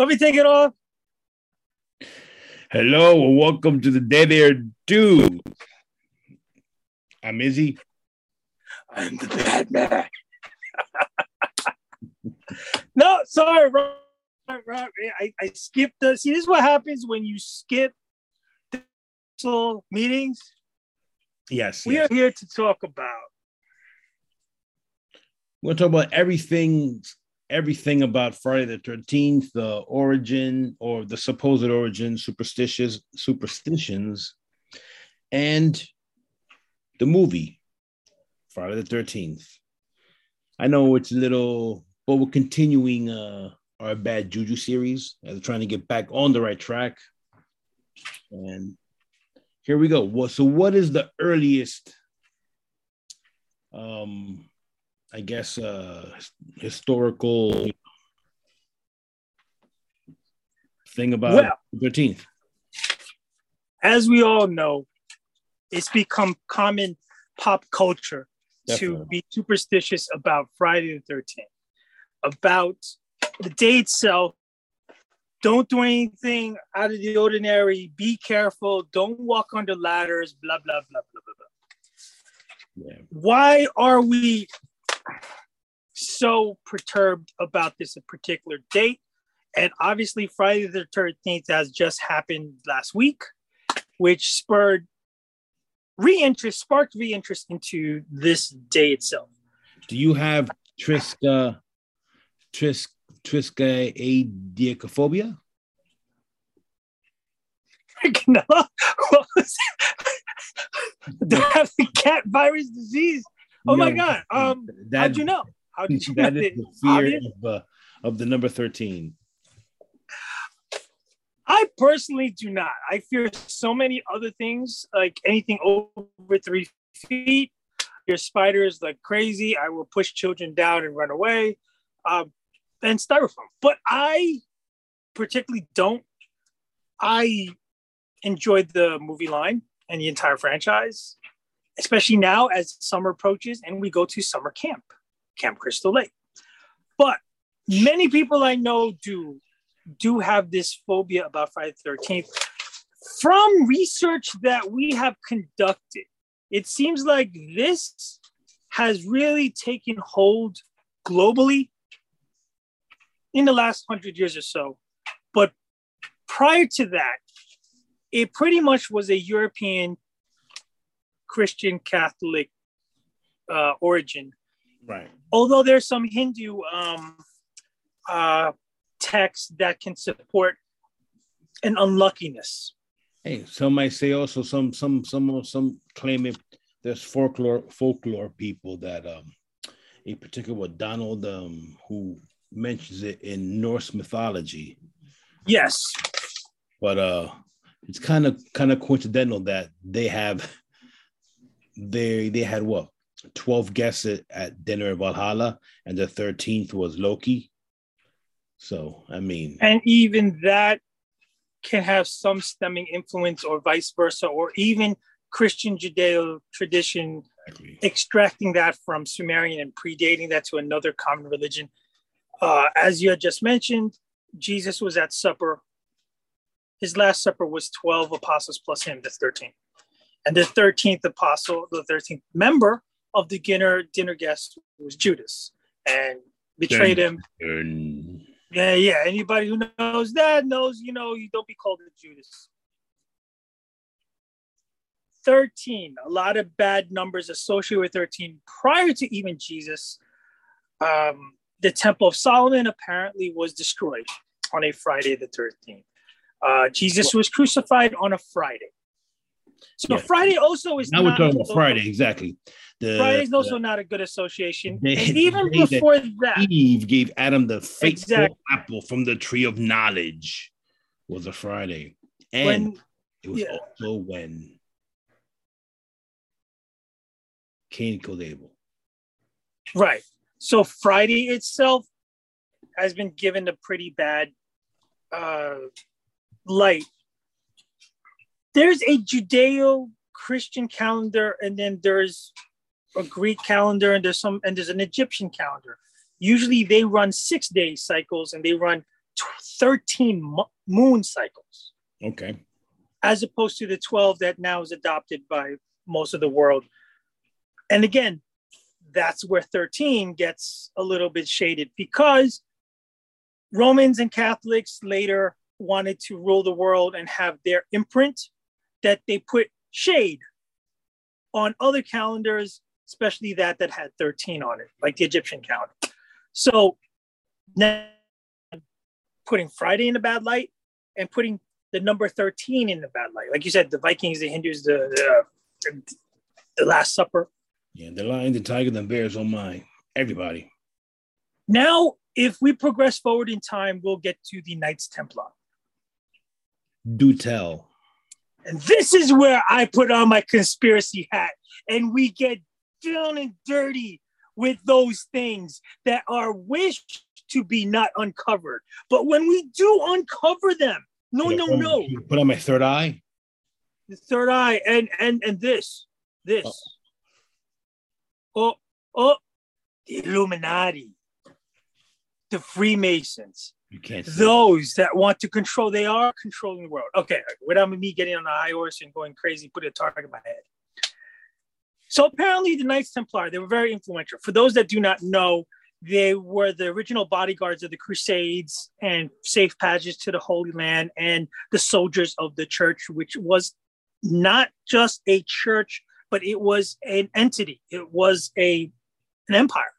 Let me take it off. Hello and welcome to the Dead Air Dude. I'm Izzy. I'm the bad man. no, sorry, Rob, Rob, I, I skipped the. See, this is what happens when you skip the meetings. Yes. We yes. are here to talk about. We're gonna talk about everything, everything about Friday the Thirteenth, the origin or the supposed origin, superstitious superstitions, and the movie Friday the Thirteenth. I know it's a little, but we're continuing uh, our bad juju series as trying to get back on the right track. And here we go. What so what is the earliest um I guess uh historical thing about Well- the 13th? As we all know, it's become common pop culture Definitely. to be superstitious about Friday the 13th, about the day itself. Don't do anything out of the ordinary. Be careful. Don't walk under ladders. Blah blah blah blah blah blah. Yeah. Why are we so perturbed about this particular date? And obviously, Friday the 13th has just happened last week, which spurred re-interest, sparked re-interest into this day itself. Do you have Triska Tris triskaidekaphobia? no, what was Do I have the cat virus disease? Oh my god! Um, that, how'd you know? How did you know? that is the fear obvious? of, uh, of the number 13. I personally do not. I fear so many other things, like anything over three feet. Your spiders like crazy. I will push children down and run away. Um, and styrofoam. But I particularly don't. I enjoyed the movie line and the entire franchise, especially now as summer approaches and we go to summer camp, Camp Crystal Lake. But many people I know do do have this phobia about Friday the 13th. From research that we have conducted, it seems like this has really taken hold globally in the last hundred years or so. But prior to that, it pretty much was a European Christian Catholic uh, origin Right. although there's some Hindu um, uh, texts that can support an unluckiness. Hey, some might say also some some some some claim it there's folklore folklore people that um in particular Donald um who mentions it in Norse mythology. Yes, But uh it's kind of kind of coincidental that they have they they had what 12 guests at, at dinner at Valhalla and the 13th was Loki. So I mean and even that can have some stemming influence, or vice versa, or even Christian Judeo tradition exactly. extracting that from Sumerian and predating that to another common religion. Uh, as you had just mentioned, Jesus was at supper. His last supper was 12 apostles plus him, that's 13th. And the 13th apostle, the 13th member of the dinner, dinner guest was Judas and betrayed him. Yeah, yeah. Anybody who knows that knows, you know, you don't be called a Judas. 13, a lot of bad numbers associated with 13 prior to even Jesus. Um, the Temple of Solomon apparently was destroyed on a Friday the 13th. Uh, Jesus was crucified on a Friday. So Yeah. Friday also is now we're talking about Friday, exactly. The, Friday is also not a good association. They- and even they- that- before that, Eve gave Adam the fateful Exactly. apple from the tree of knowledge was a Friday. And when it was yeah. also when Cain killed Abel. Right. So Friday itself has been given a pretty bad uh, light. There's a Judeo Christian calendar, and then there's a Greek calendar, and there's some, and there's an Egyptian calendar. Usually, they run six day cycles, and they run 13 mo- moon cycles Okay. as opposed to the 12 that now is adopted by most of the world. And again, that's where 13 gets a little bit shaded because Romans and Catholics later wanted to rule the world and have their imprint that they put shade on other calendars, especially that that had 13 on it, like the Egyptian calendar. So now putting Friday in a bad light and putting the number 13 in the bad light. Like you said, the Vikings, the Hindus, the, the, the Last Supper. Yeah, the lion, the tiger, the bears on mine. Everybody. Now, if we progress forward in time, we'll get to the Knights Templar. Do tell. And this is where I put on my conspiracy hat and we get down and dirty with those things that are wished to be not uncovered. But when we do uncover them, no, no, no, Put on my third eye. the third eye and and and this, this. Oh, oh, oh the Illuminati, the Freemasons, You can't those that want to control, they are controlling the world. Okay, without me getting on a high horse and going crazy, put a target in my head. So apparently, the Knights Templar, they were very influential. For those that do not know, they were the original bodyguards of the Crusades and safe passages to the Holy Land and the soldiers of the church, which was not just a church, but it was an entity. It was a an empire.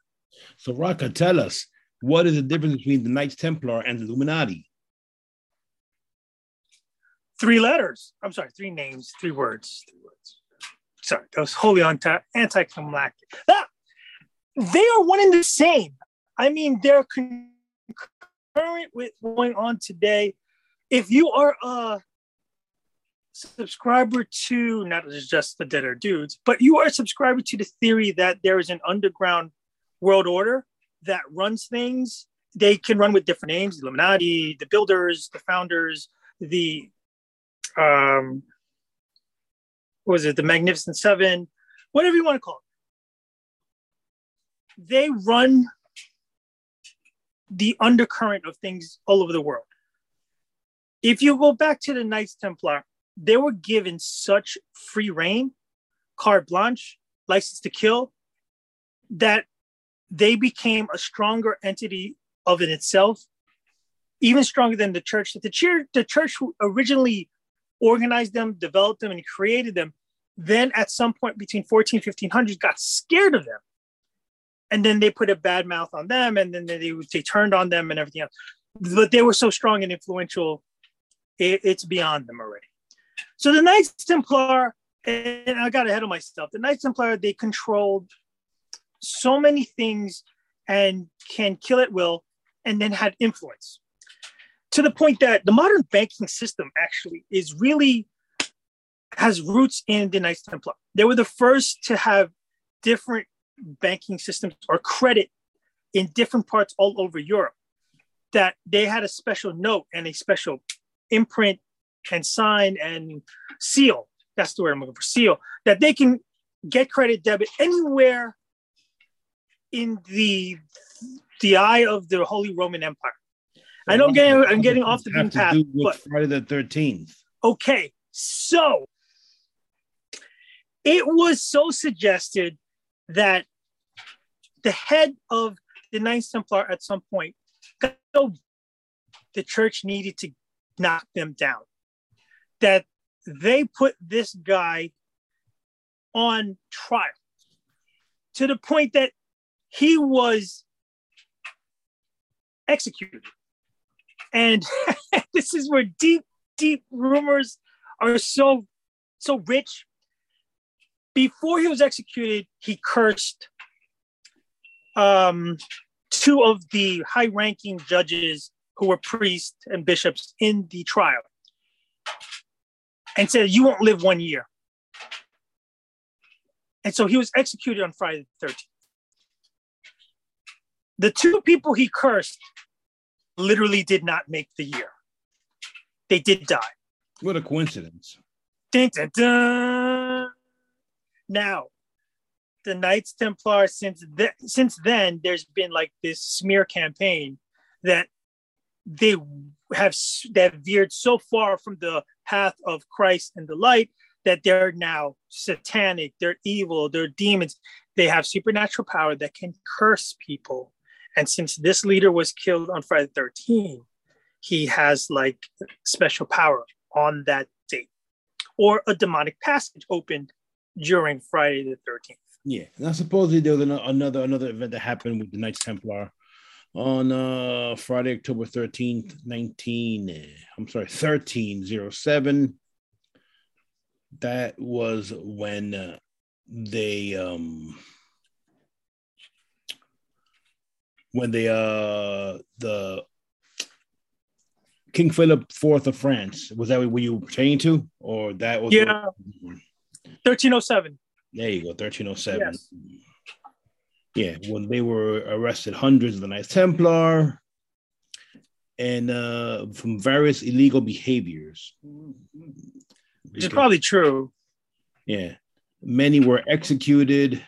So, Rocka, tell us what is the difference between the Knights Templar and the Illuminati? three letters. I'm sorry, three names, three words. Three words. Sorry, that was wholly anti anticlimactic. Ah, they are one and the same. I mean, they're concurrent with going on today. If you are a subscriber to not just the Dead or Dudes, but you are a subscriber to the theory that there is an underground world order that runs things. They can run with different names: the Illuminati, the Builders, the Founders, the um, what was it the Magnificent Seven, whatever you want to call it. They run the undercurrent of things all over the world. If you go back to the Knights Templar, they were given such free reign, carte blanche, license to kill, that they became a stronger entity of in itself, even stronger than the church. That the church, the church originally organized them, developed them, and created them, then at some point between 14 1500s got scared of them. And then they put a bad mouth on them, and then they, they turned on them and everything else. But they were so strong and influential, it, it's beyond them already. So the Knights Templar, and I got ahead of myself, the Knights Templar, they controlled so many things and can kill at will and then had influence to the point that the modern banking system actually is really has roots in the Knights Templar. They were the first to have different banking systems or credit in different parts all over Europe. That they had a special note and a special imprint and sign and seal. That's the word I'm looking for. Seal that they can get credit debit anywhere in the the eye of the Holy Roman Empire. I know I'm getting I'm getting off the beaten path, but Friday the Thirteenth. okay, so it was so suggested that the head of the Knights Templar at some point, the church needed to knock them down. That they put this guy on trial to the point that he was executed. And this is where deep, deep rumors are so so rich. Before he was executed, he cursed um, two of the high-ranking judges who were priests and bishops in the trial, and said, "You won't live one year." And so he was executed on Friday the 13th. The two people he cursed literally did not make the year. They did die. What a coincidence. Dun, dun, dun. Now, the Knights Templar, since th- since then, there's been like this smear campaign that they have that veered so far from the path of Christ and the light that they're now satanic, they're evil, they're demons. They have supernatural power that can curse people. And since this leader was killed on Friday the 13th, he has like special power on that date. Or a demonic passage opened during Friday the 13th. Yeah. Now supposedly there was another another event that happened with the Knights Templar on uh Friday, October 13th, 19. I'm sorry, 1307 that was when uh, they um when they uh the King Philip IV of France was that what you were pertaining to, or that was yeah, thirteen oh seven. There you go, thirteen oh seven. Yeah, when they were arrested, hundreds of the Knights Templar, and uh, from various illegal behaviors. Is probably true. Yeah. Many were executed.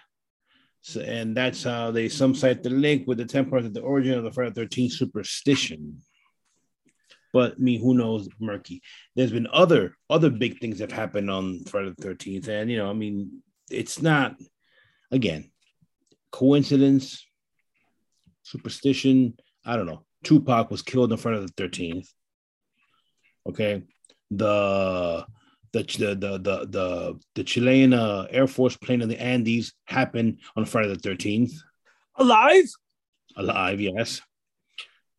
So, and that's how they some cite the link with the Templars at the origin of the Friday the 13th superstition. But I mean, who knows, murky. There's been other other big things that happened on Friday the 13th. And you know, I mean, it's not again coincidence, superstition. I don't know. Tupac was killed on Friday the 13th. Okay. The the the the the the, the Chilean uh, Air Force plane in the Andes happened on Friday the thirteenth. Alive. Alive, yes.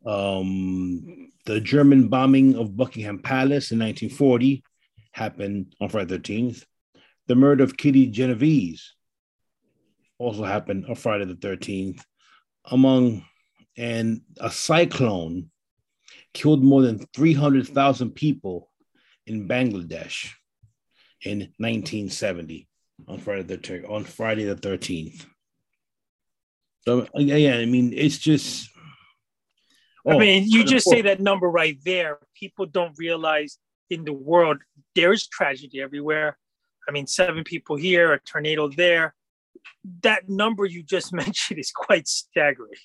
Um, the German bombing of Buckingham Palace in 1940 happened on Friday the 13th. The murder of Kitty Genovese also happened on Friday the 13th. Among and a cyclone killed more than 300,000 people in Bangladesh in 1970 on Friday the on Friday the 13th. So yeah, I mean, it's just. Oh, I mean, you just say that number right there. People don't realize in the world there's tragedy everywhere. I mean, seven people here, a tornado there. That number you just mentioned is quite staggering.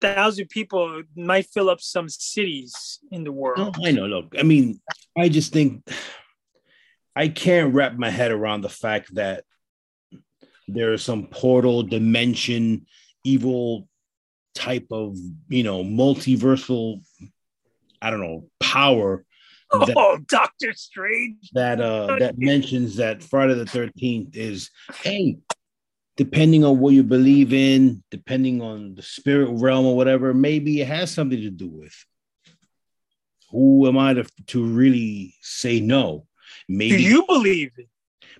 300,000 people might fill up some cities in the world. I know. Look, I mean, I just think I can't wrap my head around the fact that there is some portal dimension evil type of you know multiversal I don't know power. That, oh, Doctor Strange. That uh that mentions that Friday the 13th is hey, depending on what you believe in, depending on the spirit realm or whatever, maybe it has something to do with who am I to, to really say no? Maybe Do you believe it?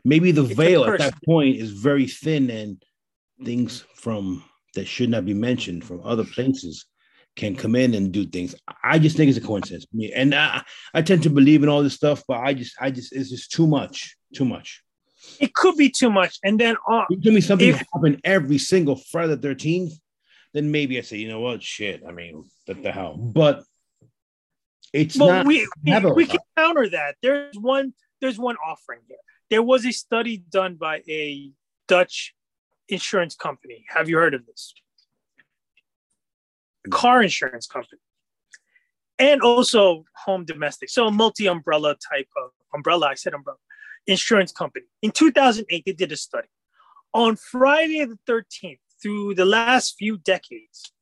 Maybe the it's veil at that point is very thin and things from that should not be mentioned from other places can come in and do things. I just think it's a coincidence. And I, I tend to believe in all this stuff, but I just, I just, it's just too much, too much. It could be too much. And then uh, you tell me something if, happened every single Friday the 13th, then maybe I say, you know what, shit. I mean, what the hell? But it's well, not. We we, we can counter that. There's one. There's one offering here. There was a study done by a Dutch insurance company. Have you heard of this? Car insurance company, and also home domestic. So a multi umbrella type of umbrella. I said umbrella insurance company. In 2008, they did a study. On Friday the 13th, through the last few decades,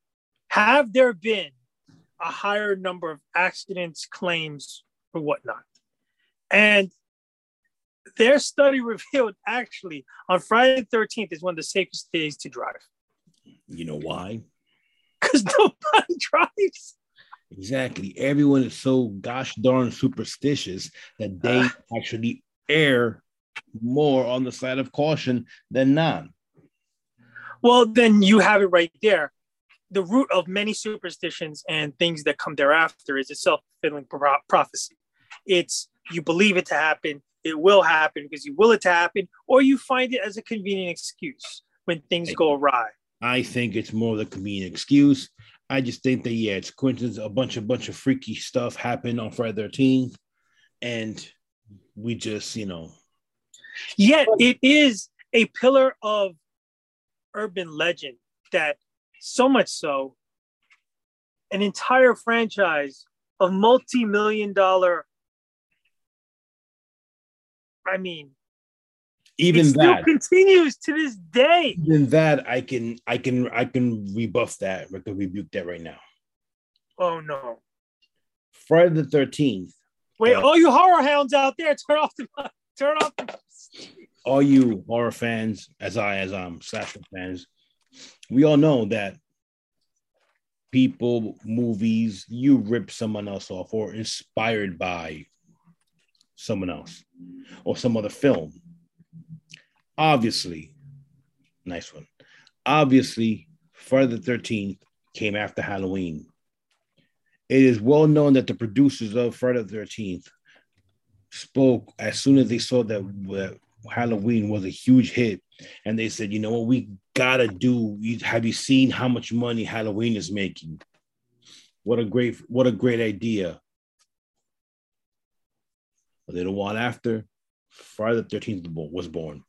have there been a higher number of accidents, claims, or whatnot. And their study revealed actually on Friday the 13th is one of the safest days to drive. You know why? Because nobody drives. Exactly. Everyone is so gosh darn superstitious that they uh, actually err more on the side of caution than not. Well, then you have it right there the root of many superstitions and things that come thereafter is a self-fulfilling prophecy. It's you believe it to happen, it will happen because you will it to happen, or you find it as a convenient excuse when things go awry. I think it's more of a convenient excuse. I just think that yeah, it's coincidence. A bunch of bunch of freaky stuff happened on Friday Thirteenth, and we just you know. Yet it is a pillar of urban legend that so much so an entire franchise of multi-million dollar. I mean, even that continues to this day. even that I can I can I can rebuff that. I can rebuke that right now. Oh no! Friday the thirteenth. Wait, all you horror hounds out there, turn off the turn off. The, all you horror fans, as I as um slasher fans, we all know that people, movies, you rip someone else off or inspired by someone else or some other film. Obviously, nice one. Obviously, Friday the 13th came after Halloween. It is well known that the producers of Friday the 13th spoke as soon as they saw that Halloween was a huge hit, and they said, "You know what? We gotta do. Have you seen how much money Halloween is making? What a great, what a great idea!" A little while after, Friday the Thirteenth was born.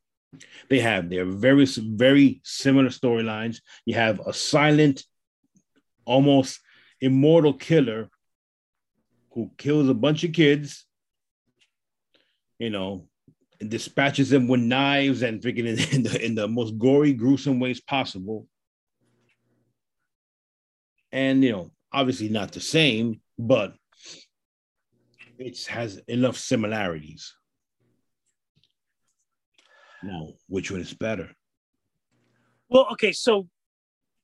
They have they're very, very similar storylines. You have a silent, almost immortal killer who kills a bunch of kids. You know, and dispatches them with knives and freaking in, the in the most gory, gruesome ways possible. And you know, obviously not the same, but it has enough similarities. Now, which one is better? well, okay, so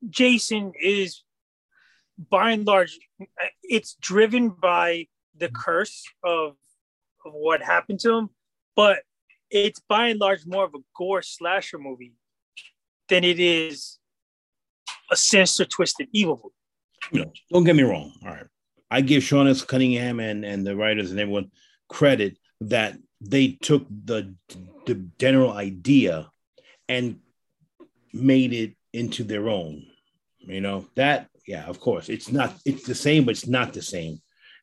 Jason is by and large, it's driven by the mm-hmm. curse of of what happened to him, but it's by and large more of a gore slasher movie than it is a sinister, twisted evil movie. You know, don't get me wrong. All right, I give Sean S. Cunningham and and the writers and everyone credit that they took the the general idea and made it into their own. You know that, yeah, of course, it's not. It's the same, but it's not the same.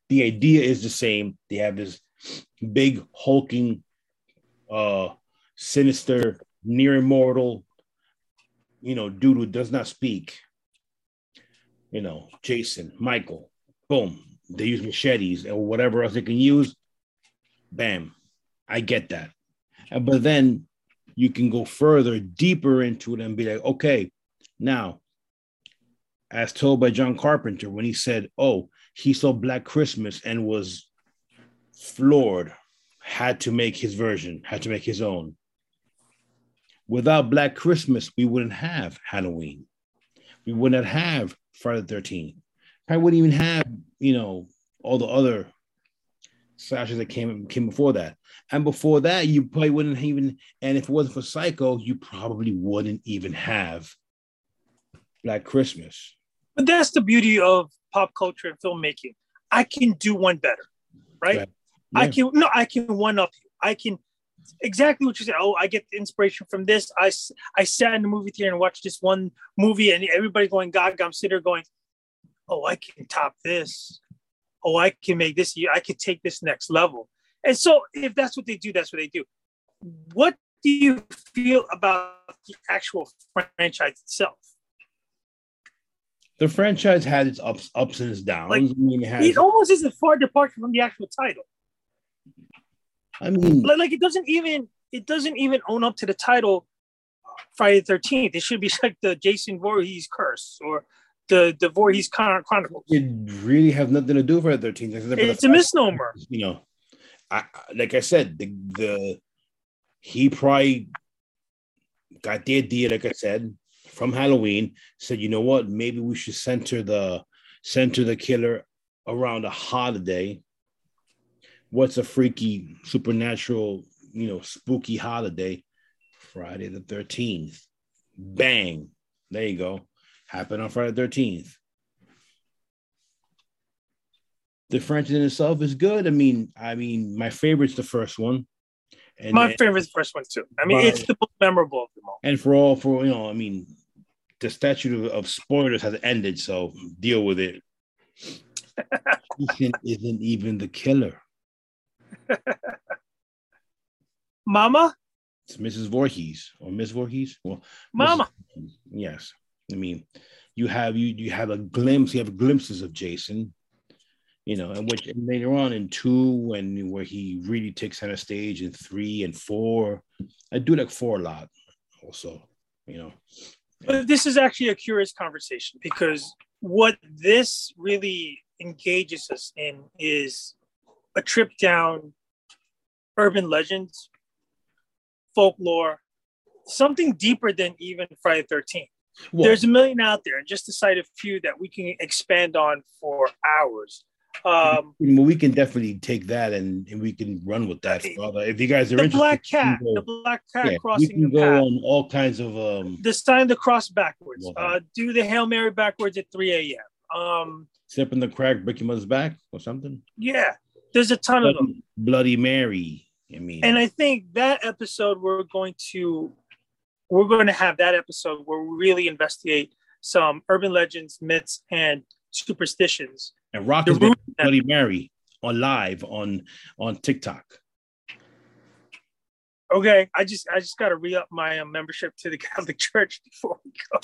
The idea is the same. They have this big hulking, uh, sinister, near immortal, you know, dude who does not speak. You know, Jason, Michael, boom. They use machetes or whatever else they can use. Bam, I get that. But then you can go further, deeper into it, and be like, okay, now, as told by John Carpenter when he said, "Oh, he saw Black Christmas and was floored, had to make his version, had to make his own." Without Black Christmas, we wouldn't have Halloween. We wouldn't have Friday the 13th. I wouldn't even have, you know, all the other slashers that came came before that. And before that, you probably wouldn't even, and if it wasn't for Psycho, you probably wouldn't even have Black Christmas. But that's the beauty of pop culture and filmmaking. I can do one better, right? Right. I can no, I can one up you. I can exactly what you said. Oh, I get the inspiration from this. I I sat in the movie theater and watched this one movie, and everybody going gaga. I'm sitting there going, "Oh, I can top this. Oh, I can make this. I can take this next level." And so, if that's what they do, that's what they do. What do you feel about the actual franchise itself? The franchise had its ups, ups and its downs. Like, I mean, it has. It almost is a far departure from the actual title. I mean, like, like it doesn't even it doesn't even own up to the title Friday the Thirteenth. It should be like the Jason Voorhees curse or the the Voorhees Chron- Chronicles. it really has nothing to do with the 13th. except the It's a misnomer. you know, I I- like I said, the the he probably got the idea, like I said, from Halloween. Said, you know what? Maybe we should center the center the killer around a holiday. What's a freaky supernatural, you know, spooky holiday? Friday the thirteenth. Bang! There you go. Happened on Friday the thirteenth the franchise in itself is good. I mean, I mean, my favorite's the first one, and My favorite is the first one too. I mean, Right. it's the most memorable of them all. and for all for you know, I mean, the statute of, spoilers has ended, so deal with it. Ethan isn't even the killer. Mama, It's Mrs. Voorhees or Miss Voorhees. Well, Mama. Voorhees. Yes, I mean, you have you you have a glimpse, you have glimpses of Jason, you know, and which and later on in two, and where he really takes center stage in three and four. I do like four a lot, also, you know. But this is actually a curious conversation because what this really engages us in is a trip down urban legends, folklore, something deeper than even Friday the 13th. Well, There's a million out there, and just to cite a few that we can expand on for hours. Um, we can definitely take that and, and we can run with that. Father. If you guys are interested. the interested, black cat, go, the black cat yeah, crossing we can the go path. on all kinds of um. The sign the cross backwards. Uh, do the hail mary backwards at 3 a.m. Um, step in the crack, break your mother's back, or something. Yeah, there's a ton Bloody, of them. Bloody Mary. I mean, and I think that episode we're going to we're going to have that episode where we really investigate some urban legends, myths, and superstitions. And Rock is Bloody Mary on live on on TikTok. Okay, I just I just got to re up my uh, membership to the Catholic Church before we go.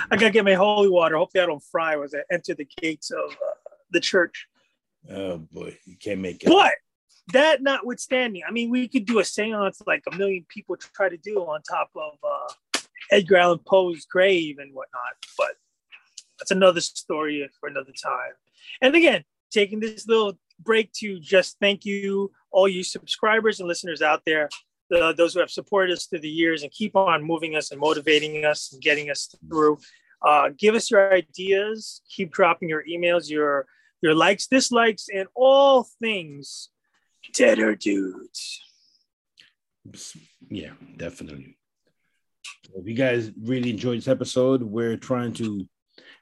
I gotta get my holy water. Hopefully, I don't fry as I enter the gates of uh, the church. Oh boy, you can't make it. But that notwithstanding, I mean, we could do a seance like a million people try to do on top of uh, Edgar Allan Poe's grave and whatnot. But that's another story for another time. And again, taking this little break to just thank you, all you subscribers and listeners out there, the, those who have supported us through the years and keep on moving us and motivating us and getting us through. Uh, give us your ideas. Keep dropping your emails, your your likes, dislikes, and all things Deader dudes. Yeah, definitely. If you guys really enjoyed this episode, we're trying to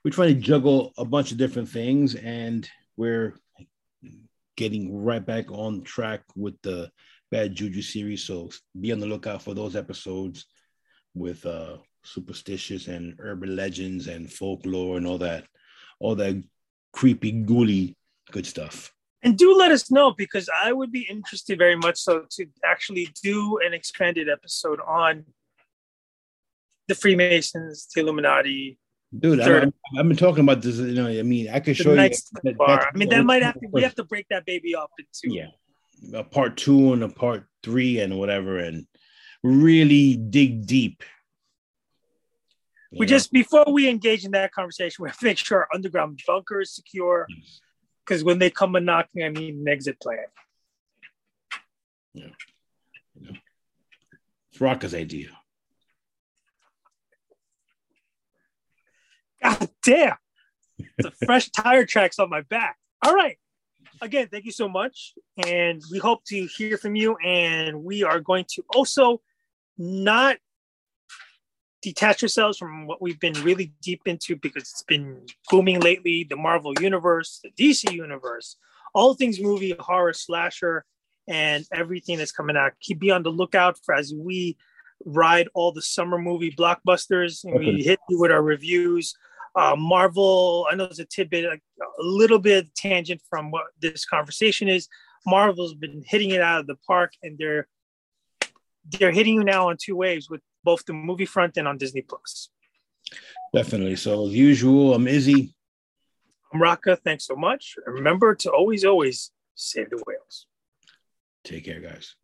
we're trying to juggle a bunch of different things, and we're getting right back on track with the Bad Juju series. So be on the lookout for those episodes with uh superstitious and urban legends and folklore and all that, all that creepy, ghouly good stuff and do let us know because I would be interested very much so to actually do an expanded episode on the Freemasons, the Illuminati. Dude, I, have been talking about this. You know, I mean, I could show you. That, I mean, that might have to. We have to break that baby up into yeah, a part two and a part three and whatever, and really dig deep. We know? just before we engage in that conversation, we have to make sure our underground bunker is secure. Because when they come a knocking, I need an exit plan. Yeah. It's Rocka's idea. God damn. The fresh tire tracks on my back. All right. Again, thank you so much. And we hope to hear from you. And we are going to also not detach ourselves from what we've been really deep into because it's been booming lately the Marvel Universe, the DC Universe, all things movie, horror, slasher, and everything that's coming out. Keep be on the lookout for as we ride all the summer movie blockbusters and we hit you with our reviews. Uh, Marvel, I know it's a tidbit, a, a little bit tangent from what this conversation is. Marvel's been hitting it out of the park and they're they're hitting you now on two waves with both the movie front and on Disney Plus. Definitely. So as usual, I'm Izzy. I'm Rocka. Thanks so much. Remember to always, always save the whales. Take care, guys.